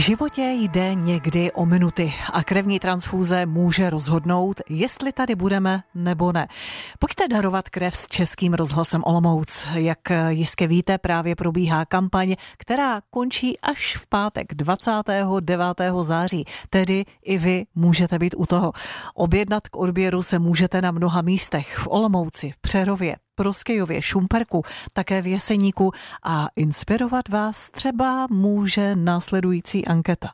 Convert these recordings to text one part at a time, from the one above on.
životě jde někdy o minuty a krevní transfúze může rozhodnout, jestli tady budeme nebo ne. Pojďte darovat krev s českým rozhlasem Olomouc. Jak jistě víte, právě probíhá kampaň, která končí až v pátek 29. září. Tedy i vy můžete být u toho. Objednat k odběru se můžete na mnoha místech v Olomouci, v Přerově, Proskejově, Šumperku, také v Jeseníku a inspirovat vás třeba může následující anketa.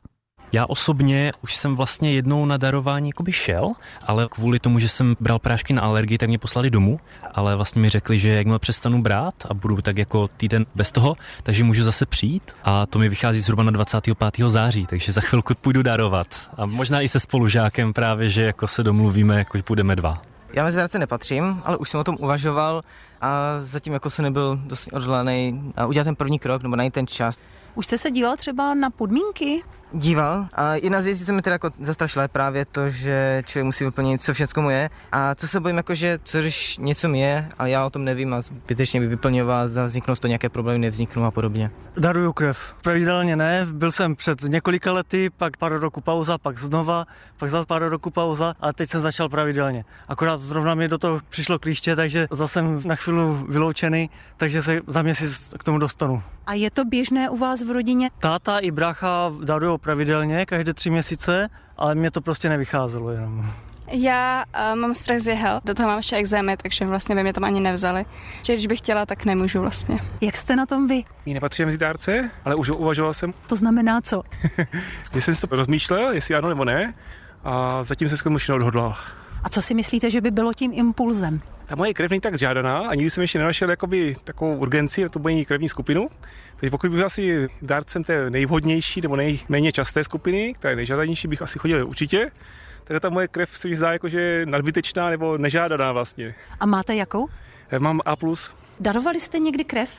Já osobně už jsem vlastně jednou na darování by šel, ale kvůli tomu, že jsem bral prášky na alergii, tak mě poslali domů, ale vlastně mi řekli, že jakmile přestanu brát a budu tak jako týden bez toho, takže můžu zase přijít a to mi vychází zhruba na 25. září, takže za chvilku půjdu darovat a možná i se spolužákem právě, že jako se domluvíme, jako půjdeme dva. Já mezi zrádce nepatřím, ale už jsem o tom uvažoval a zatím jako se nebyl dost odhodlaný udělat ten první krok nebo najít ten čas. Už jste se díval třeba na podmínky? Díval a jedna z věcí, co mi teda jako zastrašila, je právě to, že člověk musí vyplnit, co všechno mu je a co se bojím, jako, že co když něco mi je, ale já o tom nevím a zbytečně by vyplňoval, vzniknou z toho nějaké problémy, nevzniknou a podobně. Daruju krev. Pravidelně ne, byl jsem před několika lety, pak pár roku pauza, pak znova, pak zase pár roku pauza a teď jsem začal pravidelně. Akorát zrovna mi do toho přišlo klíště, takže zase jsem na chvíli vyloučený, takže se za měsíc k tomu dostanu. A je to běžné u vás v rodině? Táta i brácha darují pravidelně, každé tři měsíce, ale mě to prostě nevycházelo jenom. Já uh, mám strach z jehel, do toho mám ještě exémy, takže vlastně by mě tam ani nevzali. Že když bych chtěla, tak nemůžu vlastně. Jak jste na tom vy? Já nepatřím mezi dárce, ale už uvažoval jsem. To znamená co? Když jsem si to rozmýšlel, jestli ano nebo ne, a zatím se s odhodlal. A co si myslíte, že by bylo tím impulzem? Ta moje krev není tak žádaná a nikdy jsem ještě nenašel jakoby takovou urgenci na tu moji krevní skupinu. Takže pokud bych asi dárcem té nejvhodnější nebo nejméně časté skupiny, která je nejžádanější, bych asi chodil určitě. Takže ta moje krev se mi zdá jako, že je nadbytečná nebo nežádaná vlastně. A máte jakou? Mám A+. Darovali jste někdy krev?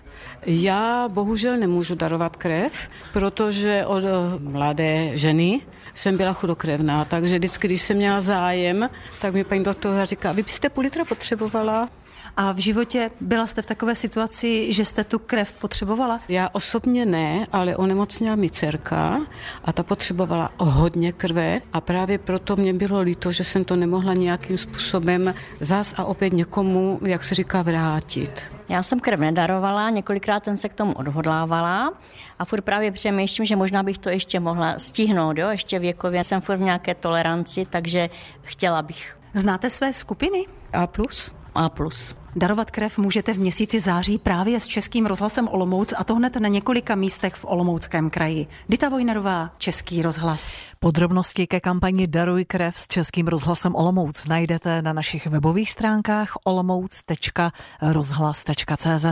Já bohužel nemůžu darovat krev, protože od eh, mladé ženy jsem byla chudokrevná, takže vždycky, když jsem měla zájem, tak mi paní doktora říká, vy byste půl litra potřebovala? A v životě byla jste v takové situaci, že jste tu krev potřebovala? Já osobně ne, ale onemocněla mi dcerka a ta potřebovala hodně krve a právě proto mě bylo líto, že jsem to nemohla nějakým způsobem zás a opět někomu, jak se říká, vrátit. Já jsem krv nedarovala, několikrát jsem se k tomu odhodlávala a furt právě přemýšlím, že možná bych to ještě mohla stihnout, jo? ještě věkově jsem furt v nějaké toleranci, takže chtěla bych. Znáte své skupiny? A plus? A plus. Darovat krev můžete v měsíci září právě s Českým rozhlasem Olomouc a to hned na několika místech v Olomouckém kraji. Dita Vojnarová, Český rozhlas. Podrobnosti ke kampani Daruj krev s Českým rozhlasem Olomouc najdete na našich webových stránkách olomouc.rozhlas.cz.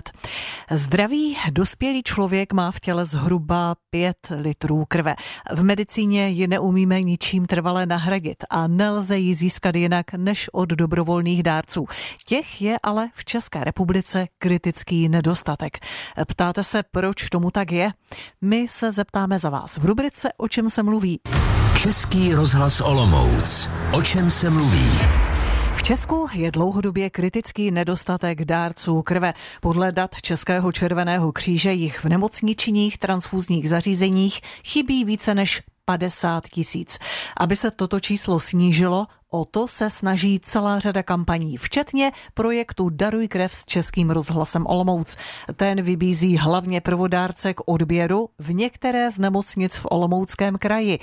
Zdravý dospělý člověk má v těle zhruba 5 litrů krve. V medicíně ji neumíme ničím trvale nahradit a nelze ji získat jinak než od dobrovolných dárců. Těch je ale v České republice kritický nedostatek. Ptáte se, proč tomu tak je? My se zeptáme za vás v rubrice O čem se mluví. Český rozhlas Olomouc. O čem se mluví? V Česku je dlouhodobě kritický nedostatek dárců krve. Podle dat Českého červeného kříže jich v nemocničních transfúzních zařízeních chybí více než 50 tisíc. Aby se toto číslo snížilo, O to se snaží celá řada kampaní, včetně projektu Daruj krev s Českým rozhlasem Olomouc. Ten vybízí hlavně prvodárce k odběru v některé z nemocnic v Olomouckém kraji.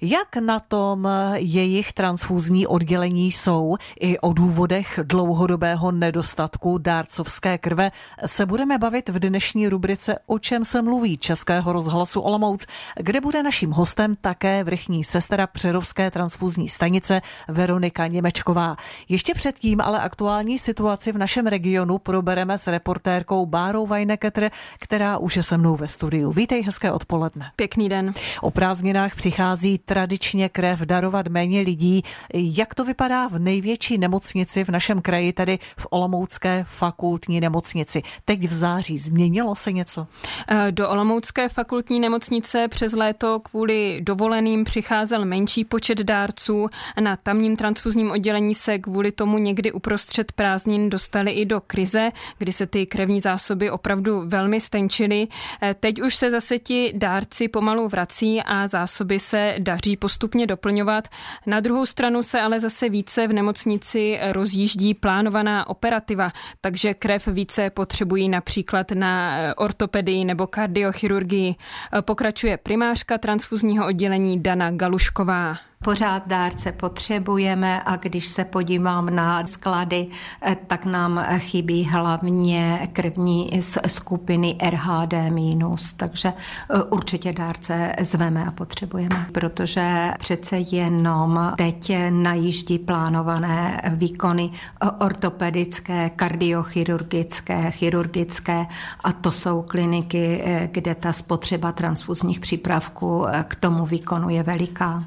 Jak na tom jejich transfúzní oddělení jsou i o důvodech dlouhodobého nedostatku dárcovské krve se budeme bavit v dnešní rubrice O čem se mluví Českého rozhlasu Olomouc, kde bude naším hostem také vrchní sestra Přerovské transfúzní stanice Vero Veronika Němečková. Ještě předtím ale aktuální situaci v našem regionu probereme s reportérkou Bárou Vajneketr, která už je se mnou ve studiu. Vítej, hezké odpoledne. Pěkný den. O prázdninách přichází tradičně krev darovat méně lidí. Jak to vypadá v největší nemocnici v našem kraji, tedy v Olomoucké fakultní nemocnici? Teď v září změnilo se něco? Eh, do Olomoucké fakultní nemocnice přes léto kvůli dovoleným přicházel menší počet dárců. Na tamním transfuzním oddělení se kvůli tomu někdy uprostřed prázdnin dostali i do krize, kdy se ty krevní zásoby opravdu velmi stenčily. Eh, teď už se zase ti dárci pomalu vrací a zásoby se daří postupně doplňovat. Na druhou stranu se ale zase více v nemocnici rozjíždí plánovaná operativa, takže krev více potřebují například na eh, ortopedii nebo kardiochirurgii. Pokračuje primářka transfuzního oddělení Dana Galušková pořád dárce potřebujeme a když se podívám na sklady, eh, tak nám chybí hlavně krevní skupiny RHD minus, takže eh, určitě dárce zveme a potřebujeme, protože přece jenom teď najíždí plánované výkony eh, ortopedické, kardiochirurgické, chirurgické a to jsou kliniky, kde ta spotřeba transfuzních přípravků k tomu výkonu je veliká.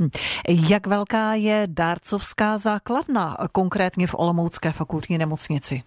Jak velká je dárcovská základna, konkrétně v Olomoucké fakultní nemocnici?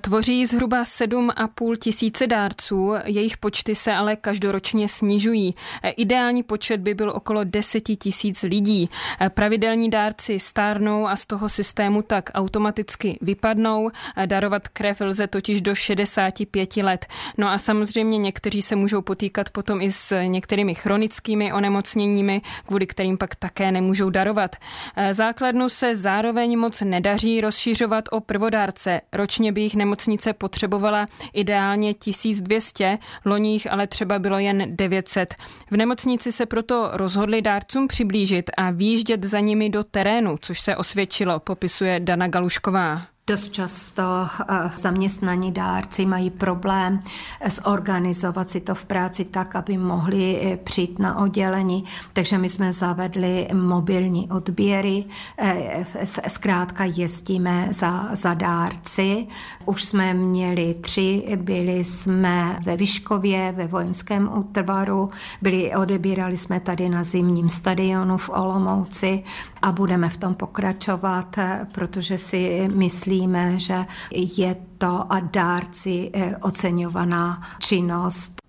Tvoří zhruba 7,5 tisíce dárců, jejich počty se ale každoročně snižují. Ideální počet by byl okolo 10 tisíc lidí. Pravidelní dárci stárnou a z toho systému tak automaticky vypadnou. Darovat krev lze totiž do 65 let. No a samozřejmě někteří se můžou potýkat potom i s některými chronickými onemocněními, kvůli kterým pak také nemůžou darovat. Eh, základnu se zároveň moc nedaří rozšiřovat o prvodárce. Ročně by jich nemocnice potřebovala ideálně 1200, loních ale třeba bylo jen 900. V nemocnici se proto rozhodli dárcům přiblížit a výjíždět za nimi do terénu, což se osvědčilo, popisuje Dana Galušková. Dost často eh, zaměstnaní dárci mají problém zorganizovat si to v práci tak, aby mohli eh, přijít na oddělení, takže my jsme zavedli mobilní odběry, eh, zkrátka jezdíme za, za dárci. Už jsme měli tři, byli jsme ve Vyškově, ve vojenském útvaru, byli, odebírali jsme tady na zimním stadionu v Olomouci a budeme v tom pokračovat, protože si myslí, myslíme, že je to a dárci eh, oceňovaná činnost.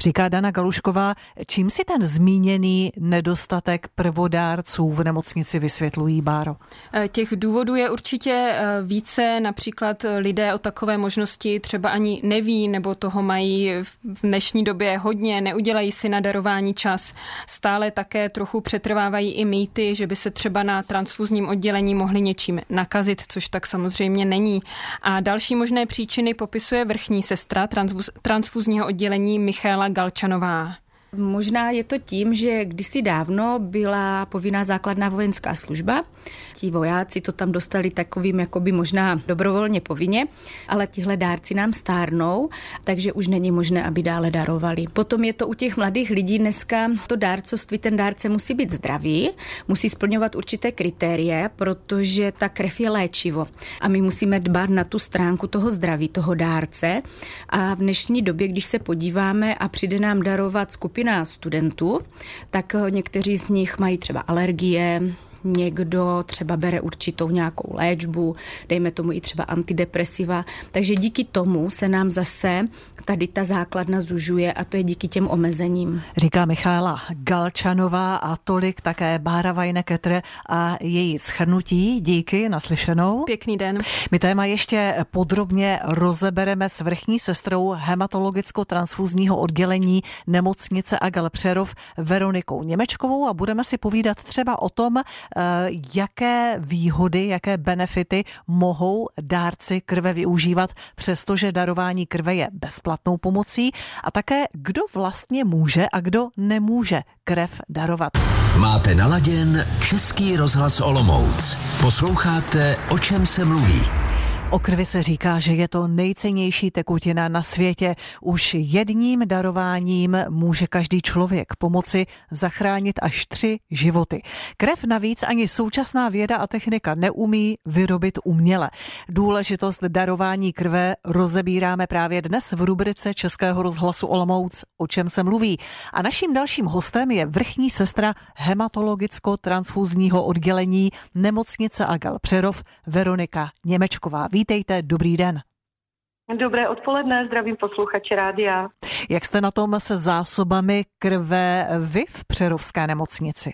Říká Dana Galušková, čím si ten zmíněný nedostatek prvodárců v nemocnici vysvětlují, Báro? Eh, těch důvodů je určitě eh, více, například lidé o takové možnosti třeba ani neví, nebo toho mají v dnešní době hodně, neudělají si na darování čas. Stále také trochu přetrvávají i mýty, že by se třeba na transfuzním oddělení mohli něčím nakazit, což tak samozřejmě není. A další možné příčiny popisuje vrchní sestra transfuz, transfuzního oddělení Michal Michaela Galčanová. Možná je to tím, že kdysi dávno byla povinná základná vojenská služba. Ti vojáci to tam dostali takovým jakoby možná dobrovolně povinně, ale tihle dárci nám stárnou, takže už není možné, aby dále darovali. Potom je to u těch mladých lidí dneska to dárcovství, ten dárce musí být zdravý, musí splňovat určité kritérie, protože ta krev je léčivo. A my musíme dbát na tu stránku toho zdraví, toho dárce. A v dnešní době, když se podíváme a přijde nám darovat skupinu skupina studentů, tak eh, někteří z nich mají třeba alergie, někdo třeba bere určitou nějakou léčbu, dejme tomu i třeba antidepresiva. Takže díky tomu se nám zase tady ta základna zužuje a to je díky těm omezením. Říká Michála Galčanová a tolik také Bára Vajneketre a její schrnutí. Díky, naslyšenou. Pěkný den. My téma ještě podrobně rozebereme s vrchní sestrou hematologicko-transfuzního oddělení nemocnice Agal Přerov Veronikou Němečkovou a budeme si povídat třeba o tom, jaké výhody, jaké benefity mohou dárci krve využívat, přestože darování krve je bezplatnou pomocí a také kdo vlastně může a kdo nemůže krev darovat. Máte naladěn Český rozhlas Olomouc. Posloucháte, o čem se mluví. O krvi se říká, že je to nejcennější tekutina na světě. Už jedním darováním může každý člověk pomoci zachránit až tři životy. Krev navíc ani současná věda a technika neumí vyrobit uměle. Důležitost darování krve rozebíráme právě dnes v rubrice Českého rozhlasu Olomouc, o čem se mluví. A naším dalším hostem je vrchní sestra hematologicko-transfuzního oddělení nemocnice Agal Přerov Veronika Němečková. Vítejte, dobrý den. Dobré odpoledne, zdravím posluchače rádia. Jak jste na tom se zásobami krve vy v Přerovské nemocnici?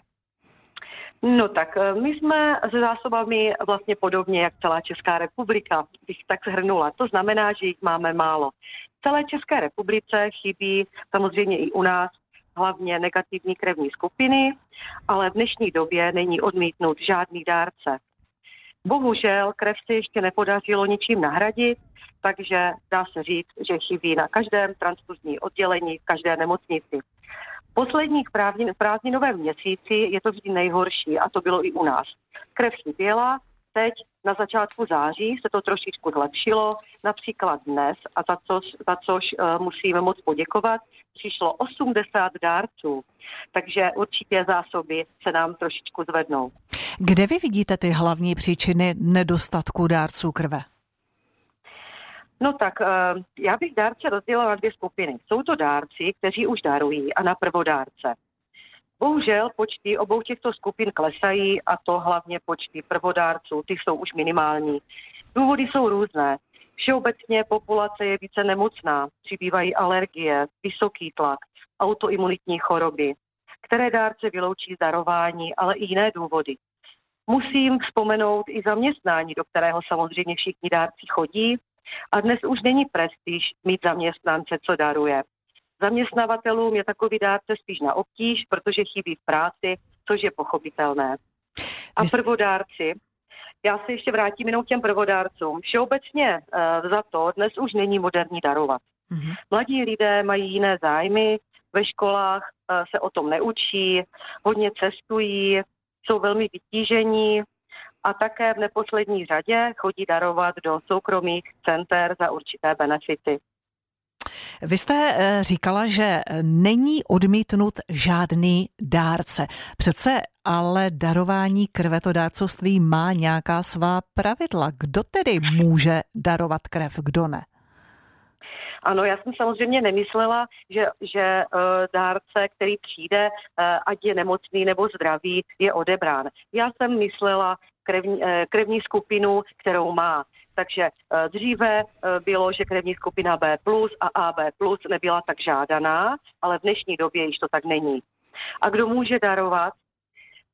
No tak eh, my jsme se zásobami vlastně podobně jak celá Česká republika, bych tak shrnula. To znamená, že jich máme málo. V celé České republice chybí samozřejmě i u nás hlavně negativní krevní skupiny, ale v dnešní době není odmítnut žádný dárce. Bohužel krev se ještě nepodařilo ničím nahradit, takže dá se říct, že chybí na každém transfuzní oddělení, v každé nemocnici. V posledních prázdninovém měsíci je to vždy nejhorší a to bylo i u nás. Krev chyběla, teď na začátku září se to trošičku zlepšilo, například dnes, a za, co, za což uh, musíme moc poděkovat, přišlo 80 dárců, takže určitě zásoby se nám trošičku zvednou. Kde vy vidíte ty hlavní příčiny nedostatku dárců krve? No tak uh, já bych dárce rozdělila na dvě skupiny. Jsou to dárci, kteří už darují a na prvodárce. Bohužel počty obou těchto skupin klesají a to hlavně počty prvodárců, ty jsou už minimální. Důvody jsou různé. Všeobecně populace je více nemocná, přibývají alergie, vysoký tlak, autoimunitní choroby, které dárce vyloučí z darování, ale i jiné důvody. Musím vzpomenout i zaměstnání, do kterého samozřejmě všichni dárci chodí a dnes už není prestiž mít zaměstnance, co daruje. Zaměstnavatelům je takový dárce spíš na obtíž, protože chybí v práci, což je pochopitelné. A prvodárci, já se ještě vrátím jenom k těm prvodárcům. Všeobecně uh, za to dnes už není moderní darovat. Mm-hmm. Mladí lidé mají jiné zájmy, ve školách uh, se o tom neučí, hodně cestují, jsou velmi vytížení a také v neposlední řadě chodí darovat do soukromých center za určité benefity. Vy jste eh, říkala, že není odmítnut žádný dárce. Přece ale darování krve, to dárcovství má nějaká svá pravidla. Kdo tedy může darovat krev, kdo ne? Ano, já jsem samozřejmě nemyslela, že, že uh, dárce, který přijde, uh, ať je nemocný nebo zdravý, je odebrán. Já jsem myslela krevní, uh, krevní skupinu, kterou má. Takže eh, dříve eh, bylo, že krevní skupina B plus a AB plus nebyla tak žádaná, ale v dnešní době již to tak není. A kdo může darovat?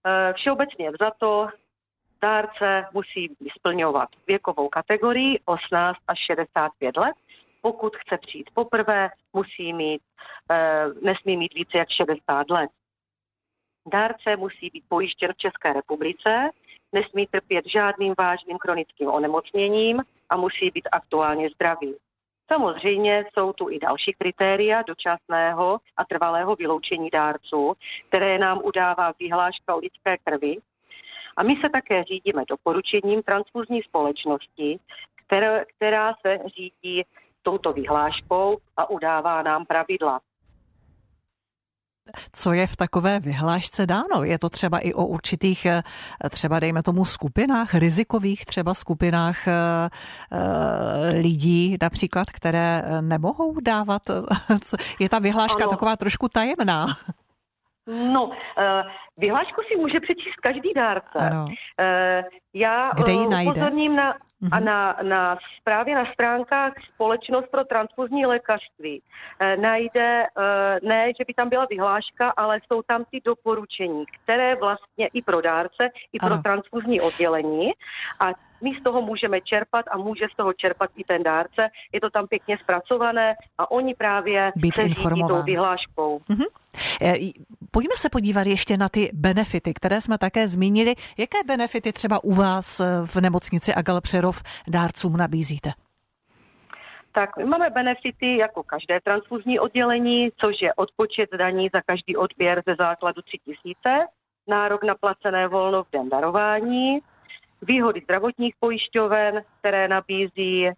Eh, všeobecně vzato dárce musí splňovat věkovou kategorii 18 až 65 let. Pokud chce přijít poprvé, musí mít, nesmí mít více jak 60 let. Dárce musí být pojištěn v České republice, nesmí trpět žádným vážným chronickým onemocněním a musí být aktuálně zdravý. Samozřejmě jsou tu i další kritéria dočasného a trvalého vyloučení dárců, které nám udává vyhláška o lidské krvi. A my se také řídíme doporučením transfuzní společnosti, která, se řídí touto vyhláškou a udává nám pravidla. Co je v takové vyhlášce dáno? Je to třeba i o určitých, eh, třeba dejme tomu skupinách, rizikových třeba skupinách eh, eh, lidí například, které nemohou dávat? Je ta vyhláška ano. taková trošku tajemná? No, vyhlášku si může přečíst každý dárce. Ano. Já Kde ji najde? upozorním na, a mhm. na, na právě na stránkách Společnost pro transfuzní lékařství e, najde, ne, že by tam byla vyhláška, ale jsou tam ty doporučení, které vlastně i pro dárce, i pro ano. transfuzní oddělení a my z toho můžeme čerpat a může z toho čerpat i ten dárce. Je to tam pěkně zpracované a oni právě Být se tou vyhláškou. Mm-hmm. Pojďme se podívat ještě na ty benefity, které jsme také zmínili. Jaké benefity třeba u vás v nemocnici Agal Přerov dárcům nabízíte? Tak my máme benefity jako každé transfuzní oddělení, což je odpočet daní za každý odběr ze základu 3000, nárok na placené volno v den darování, výhody zdravotních pojišťoven, které nabízí.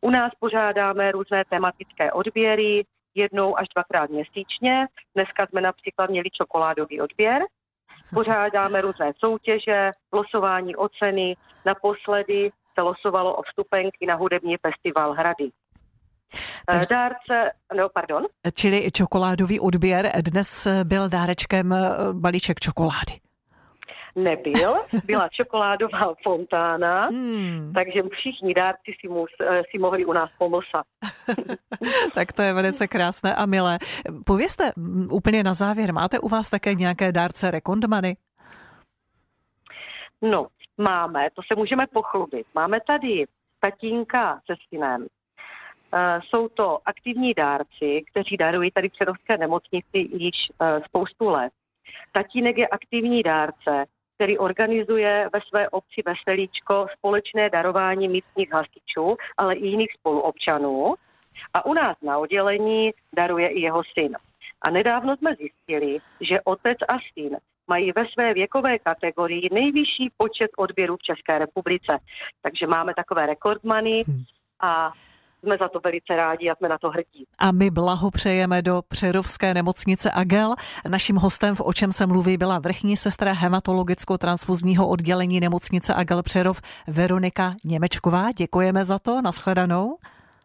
U nás pořádáme různé tematické odběry, jednou až dvakrát měsíčně. Dneska jsme například měli čokoládový odběr. Pořádáme různé soutěže, losování oceny. Naposledy se losovalo o vstupenky na hudební festival Hrady. Takže, Dárce, no pardon. Čili čokoládový odběr. Dnes byl dárečkem balíček čokolády nebyl. Byla čokoládová fontána, hmm. takže všichni dárci si, mus, eh, si mohli u nás pomlsat. tak to je velice krásné a milé. Povězte úplně na závěr, máte u vás také nějaké dárce rekondmany? No, máme, to se můžeme pochlubit. Máme tady tatínka se synem. Eh, jsou to aktivní dárci, kteří darují tady v Předovské nemocnici již eh, spoustu let. Tatínek je aktivní dárce, který organizuje ve své obci Veselíčko společné darování místních hasičů, ale i jiných spoluobčanů. A u nás na oddělení daruje i jeho syn. A nedávno jsme zjistili, že otec a syn mají ve své věkové kategorii nejvyšší počet odběrů v České republice. Takže máme takové rekordmany hmm. a jsme za to velice rádi a jsme na to hrdí. A my blahopřejeme do Přerovské nemocnice Agel. Naším hostem v O čem se mluví byla vrchní sestra hematologicko-transfuzního oddělení nemocnice Agel Přerov Veronika Němečková. Děkujeme za to, nashledanou.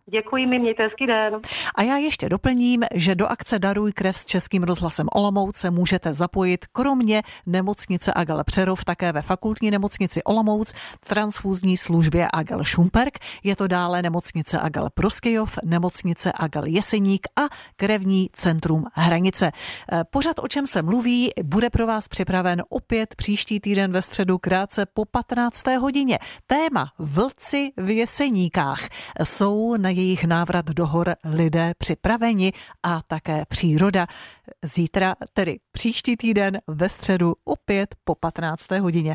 Děkuji mi, mějte hezký den. A já ještě doplním, že do akce Daruj krev s Českým rozhlasem Olomouc se můžete zapojit kromě nemocnice Agel Přerov také ve fakultní nemocnici Olomouc, transfúzní službě Agel Šumperk, je to dále nemocnice Agel Proskejov, nemocnice Agel Jeseník a krevní centrum Hranice. E, pořad, o čem se mluví, bude pro vás připraven opět příští týden ve středu krátce po 15. hodině. Téma Vlci v Jeseníkách jsou na jejich návrat do hor lidé připraveni a také příroda. Zítra, tedy příští týden ve středu opět po 15. hodině.